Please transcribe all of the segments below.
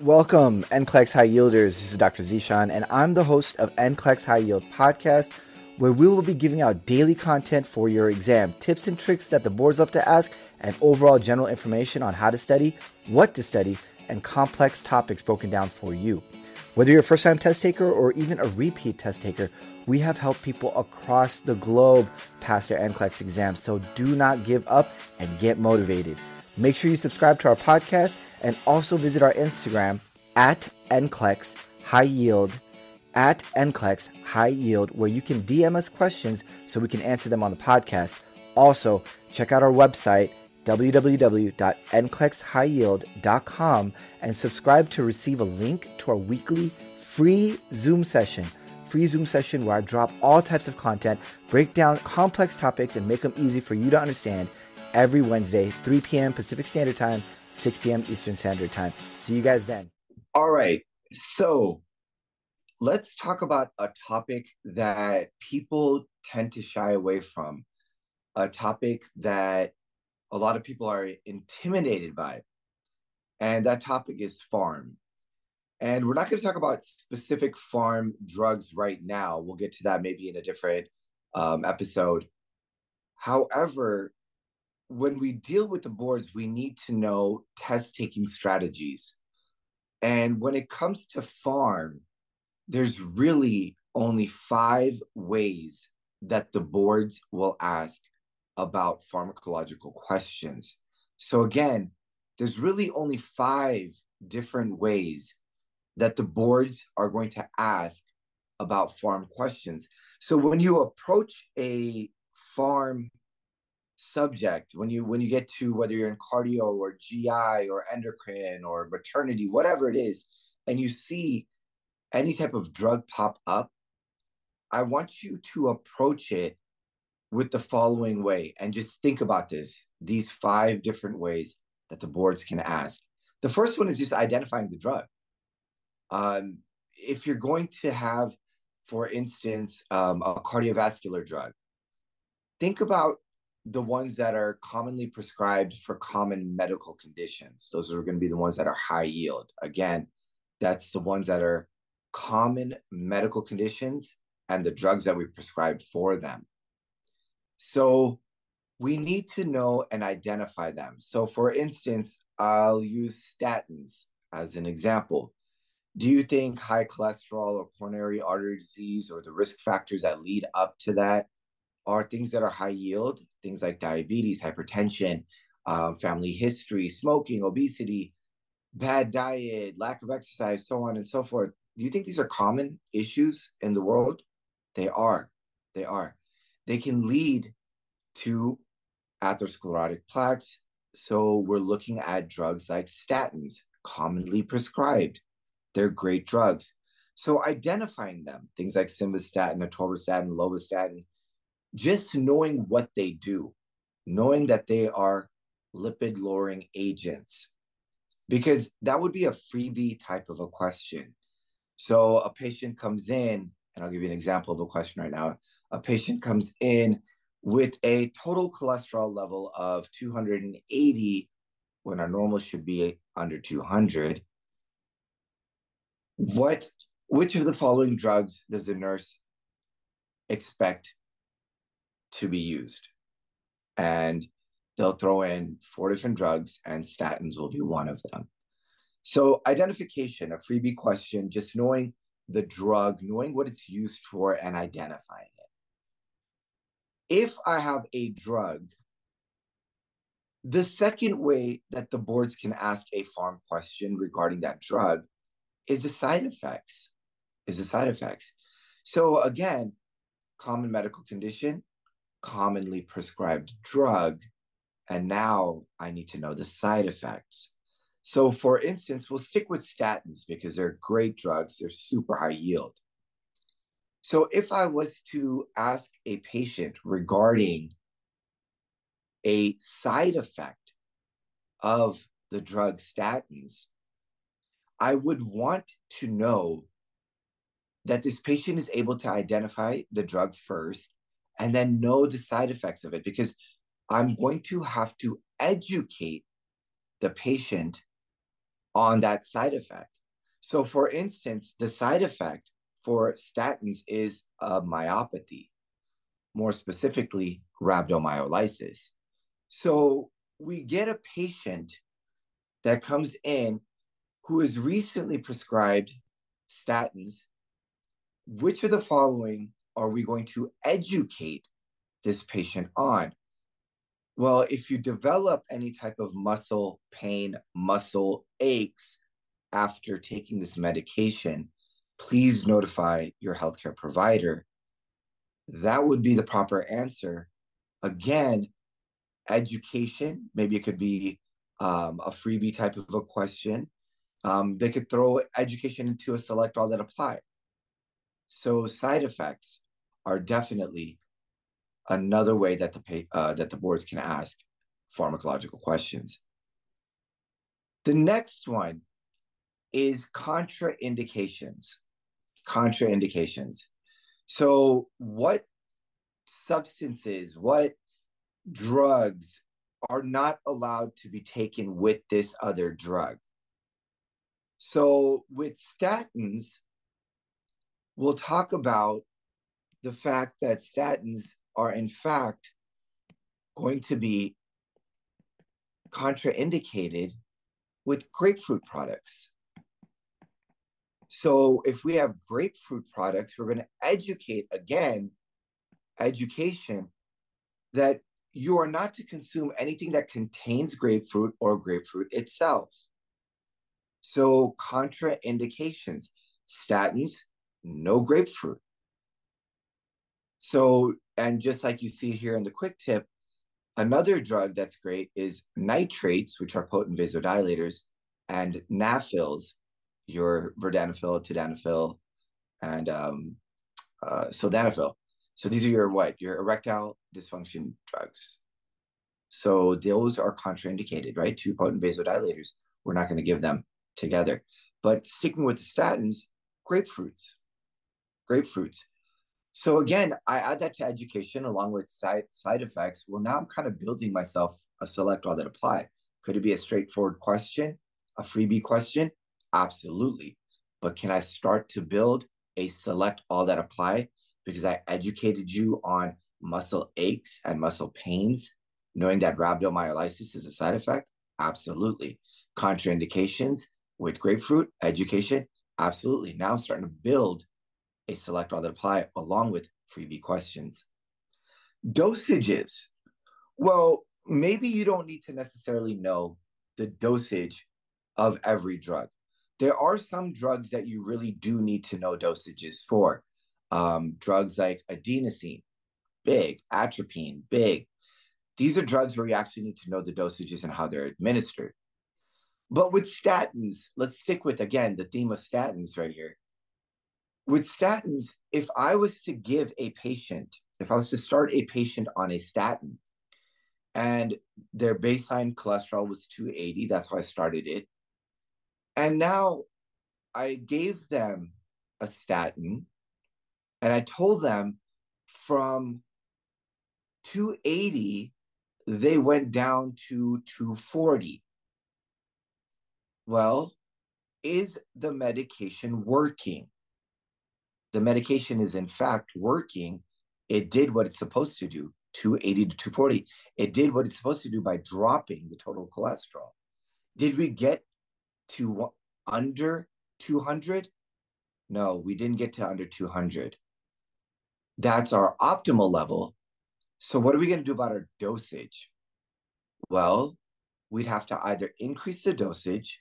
Welcome, NCLEX High Yielders. This is Dr. Zeeshan, and I'm the host of NCLEX High Yield Podcast, where we will be giving out daily content for your exam, tips and tricks that the boards love to ask, and overall general information on how to study, what to study, and complex topics broken down for you. Whether you're a first time test taker or even a repeat test taker, we have helped people across the globe pass their NCLEX exams. So do not give up and get motivated. Make sure you subscribe to our podcast and also visit our Instagram at NCLEX High Yield, at NCLEX High Yield, where you can DM us questions so we can answer them on the podcast. Also, check out our website, www.nclexhighyield.com, and subscribe to receive a link to our weekly free Zoom session. Free Zoom session where I drop all types of content, break down complex topics, and make them easy for you to understand every Wednesday, 3 p.m. Pacific Standard Time, 6 p.m. Eastern Standard Time. See you guys then. All right. So let's talk about a topic that people tend to shy away from, a topic that a lot of people are intimidated by. And that topic is pharm. And we're not going to talk about specific pharm drugs right now. We'll get to that maybe in a different um, episode. However, when we deal with the boards, we need to know test taking strategies. And when it comes to pharm, there's really only five ways that the boards will ask about pharmacological questions. So, again, there's really only five different ways that the boards are going to ask about pharm questions. So, when you approach a pharm subject when you when you get to whether you're in cardio or GI or endocrine or maternity whatever it is and you see any type of drug pop up I want you to approach it with the following way and just think about this these five different ways that the boards can ask. The first one is just identifying the drug. Um, if you're going to have for instance um, a cardiovascular drug think about the ones that are commonly prescribed for common medical conditions. Those are going to be the ones that are high yield. Again, that's the ones that are common medical conditions and the drugs that we prescribe for them. So we need to know and identify them. So, for instance, I'll use statins as an example. Do you think high cholesterol or coronary artery disease or the risk factors that lead up to that are things that are high yield, things like diabetes, hypertension, um, family history, smoking, obesity, bad diet, lack of exercise, so on and so forth. Do you think these are common issues in the world? They are. They are. They can lead to atherosclerotic plaques. So we're looking at drugs like statins, commonly prescribed. They're great drugs. So identifying them, things like simvastatin, atorvastatin, lovastatin, just knowing what they do, knowing that they are lipid lowering agents, because that would be a freebie type of a question. So a patient comes in, and I'll give you an example of a question right now. A patient comes in with a total cholesterol level of 280 when our normal should be under 200. What, which of the following drugs does the nurse expect to be used. And they'll throw in four different drugs, and statins will be one of them. So, identification, a freebie question, just knowing the drug, knowing what it's used for, and identifying it. if I have a drug, the second way that the boards can ask a pharm question regarding that drug is the side effects. Is the side effects. So again, common medical condition, commonly prescribed drug, and now I need to know the side effects. So, for instance, we'll stick with statins because they're great drugs, they're super high yield. So, if I was to ask a patient regarding a side effect of the drug statins, I would want to know that this patient is able to identify the drug first and then know the side effects of it because I'm going to have to educate the patient on that side effect. So, for instance, the side effect for statins is a myopathy, more specifically, rhabdomyolysis. So, we get a patient that comes in who is recently prescribed statins. Which of the following are we going to educate this patient on? Well, if you develop any type of muscle pain, muscle aches after taking this medication, please notify your healthcare provider. That would be the proper answer. Again, education, maybe it could be um, a freebie type of a question. Um, they could throw education into a select all that apply. So side effects are definitely another way that the uh, that the boards can ask pharmacological questions. The next one is contraindications. Contraindications. So, what substances, what drugs are not allowed to be taken with this other drug? So, with statins, we'll talk about the fact that statins are in fact going to be contraindicated with grapefruit products. So if we have grapefruit products, we're going to educate again, education that you are not to consume anything that contains grapefruit or grapefruit itself. So contraindications, statins, no grapefruit. So and just like you see here in the quick tip, another drug that's great is nitrates, which are potent vasodilators, and nafils, your vardenafil, tadalafil, and um, uh, sildenafil. So these are your what? Your erectile dysfunction drugs. So those are contraindicated, right? Two potent vasodilators. We're not going to give them together. But sticking with the statins, grapefruits. Grapefruits. So again, I add that to education along with side side effects. Well, now I'm kind of building myself a select all that apply. Could it be a straightforward question, a freebie question? Absolutely. But can I start to build a select all that apply because I educated you on muscle aches and muscle pains, knowing that rhabdomyolysis is a side effect? Absolutely. Contraindications with grapefruit, education? Absolutely. Now I'm starting to build a select all that apply along with freebie questions. Dosages. Well, maybe you don't need to necessarily know the dosage of every drug. There are some drugs that you really do need to know dosages for. Um, drugs like adenosine, big, atropine, big. These are drugs where you actually need to know the dosages and how they're administered. But with statins, let's stick with again the theme of statins right here with statins, if I was to give a patient, if I was to start a patient on a statin and their baseline cholesterol was 280, that's why I started it. And now I gave them a statin and I told them from 280, they went down to 240. Well, is the medication working? The medication is in fact working, it did what it's supposed to do 280 to 240. It did what it's supposed to do by dropping the total cholesterol. Did we get to under 200? No, we didn't get to under 200. That's our optimal level. So, what are we going to do about our dosage? Well, we'd have to either increase the dosage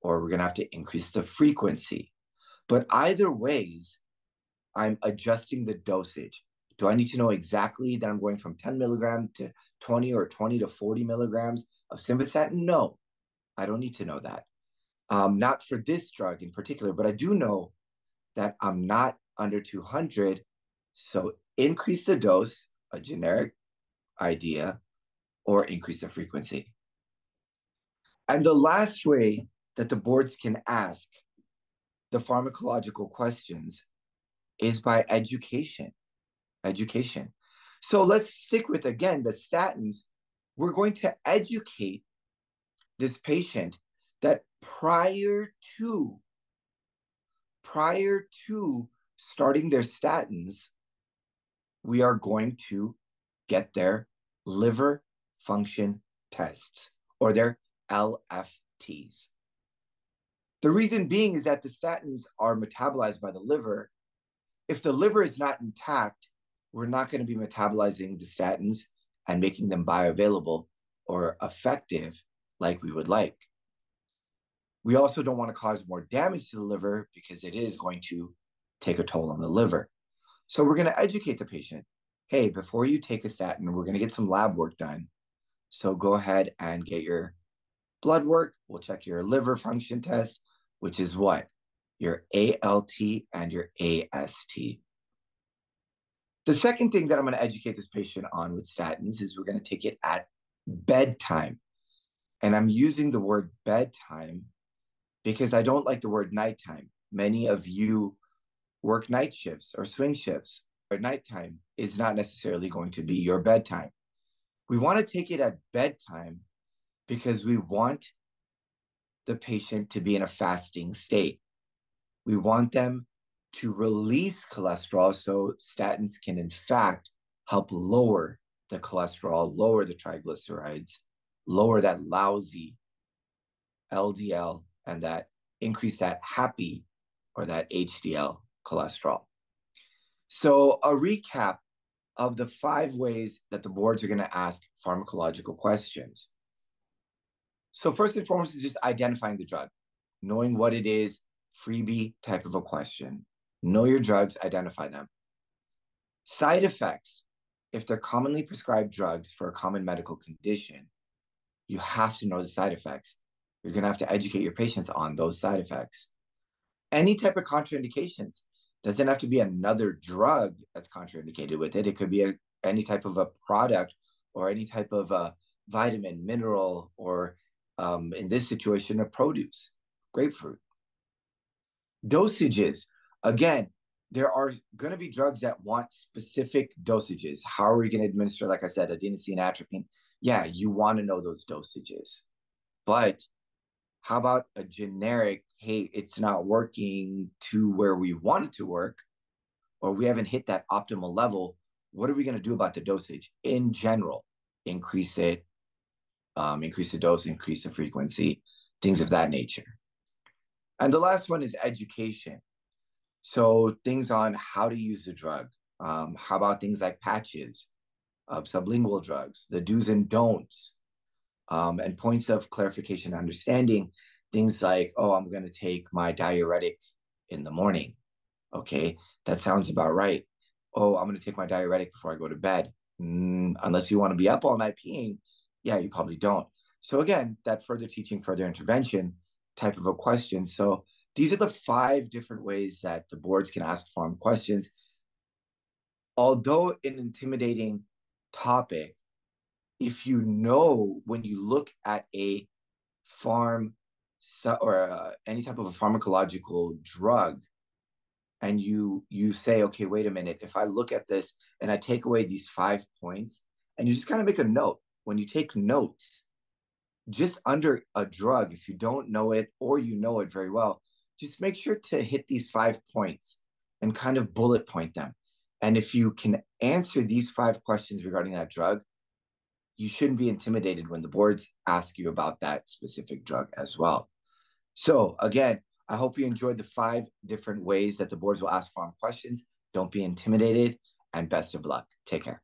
or we're going to have to increase the frequency. But either ways, I'm adjusting the dosage. Do I need to know exactly that I'm going from 10 milligram to 20 or 20 to 40 milligrams of simvastatin? No, I don't need to know that. Um, not for this drug in particular, but I do know that I'm not under 200. So increase the dose, a generic idea, or increase the frequency. And the last way that the boards can ask the pharmacological questions is by education. Education. So let's stick with again the statins. We're going to educate this patient that prior to prior to starting their statins, we are going to get their liver function tests or their LFTs. The reason being is that the statins are metabolized by the liver. If the liver is not intact, we're not going to be metabolizing the statins and making them bioavailable or effective like we would like. We also don't want to cause more damage to the liver because it is going to take a toll on the liver. So we're going to educate the patient. Hey, before you take a statin, we're going to get some lab work done. So go ahead and get your blood work. We'll check your liver function test, which is what? Your ALT and your AST. The second thing that I'm going to educate this patient on with statins is we're going to take it at bedtime. And I'm using the word bedtime because I don't like the word nighttime. Many of you work night shifts or swing shifts, or nighttime is not necessarily going to be your bedtime. We want to take it at bedtime because we want the patient to be in a fasting state. We want them to release cholesterol so statins can, in fact, help lower the cholesterol, lower the triglycerides, lower that lousy LDL and that increase that happy or that HDL cholesterol. So, a recap of the five ways that the boards are going to ask pharmacological questions. So, first and foremost is just identifying the drug, knowing what it is, freebie type of a question. Know your drugs, identify them. Side effects. If they're commonly prescribed drugs for a common medical condition, you have to know the side effects. You're going to have to educate your patients on those side effects. Any type of contraindications doesn't have to be another drug that's contraindicated with it. It could be a, any type of a product or any type of a vitamin, mineral, or um, in this situation, a produce, grapefruit. Dosages. Again, there are going to be drugs that want specific dosages. How are we going to administer, like I said, adenosine, atropine? Yeah, you want to know those dosages. But how about a generic, hey, it's not working to where we want it to work, or we haven't hit that optimal level? What are we going to do about the dosage in general? Increase it, um, increase the dose, increase the frequency, things of that nature. And the last one is education. So things on how to use the drug. Um, how about things like patches, uh, sublingual drugs, the do's and don'ts, um, and points of clarification and understanding things like oh i'm going to take my diuretic in the morning okay that sounds about right oh i'm going to take my diuretic before i go to bed mm, unless you want to be up all night peeing yeah you probably don't so again that further teaching further intervention type of a question. So these are the five different ways that the boards can ask pharm questions. Although an intimidating topic if you know when you look at a pharm or uh, any type of a pharmacological drug and you you say okay wait a minute. If i look at this and i take away these five points and you just kind of make a note. When you take notes just under a drug if you don't know it or you know it very well just make sure to hit these five points and kind of bullet point them and if you can answer these five questions regarding that drug you shouldn't be intimidated when the boards ask you about that specific drug as well. So again, I hope you enjoyed the five different ways that the boards will ask pharm questions. Don't be intimidated and best of luck. Take care.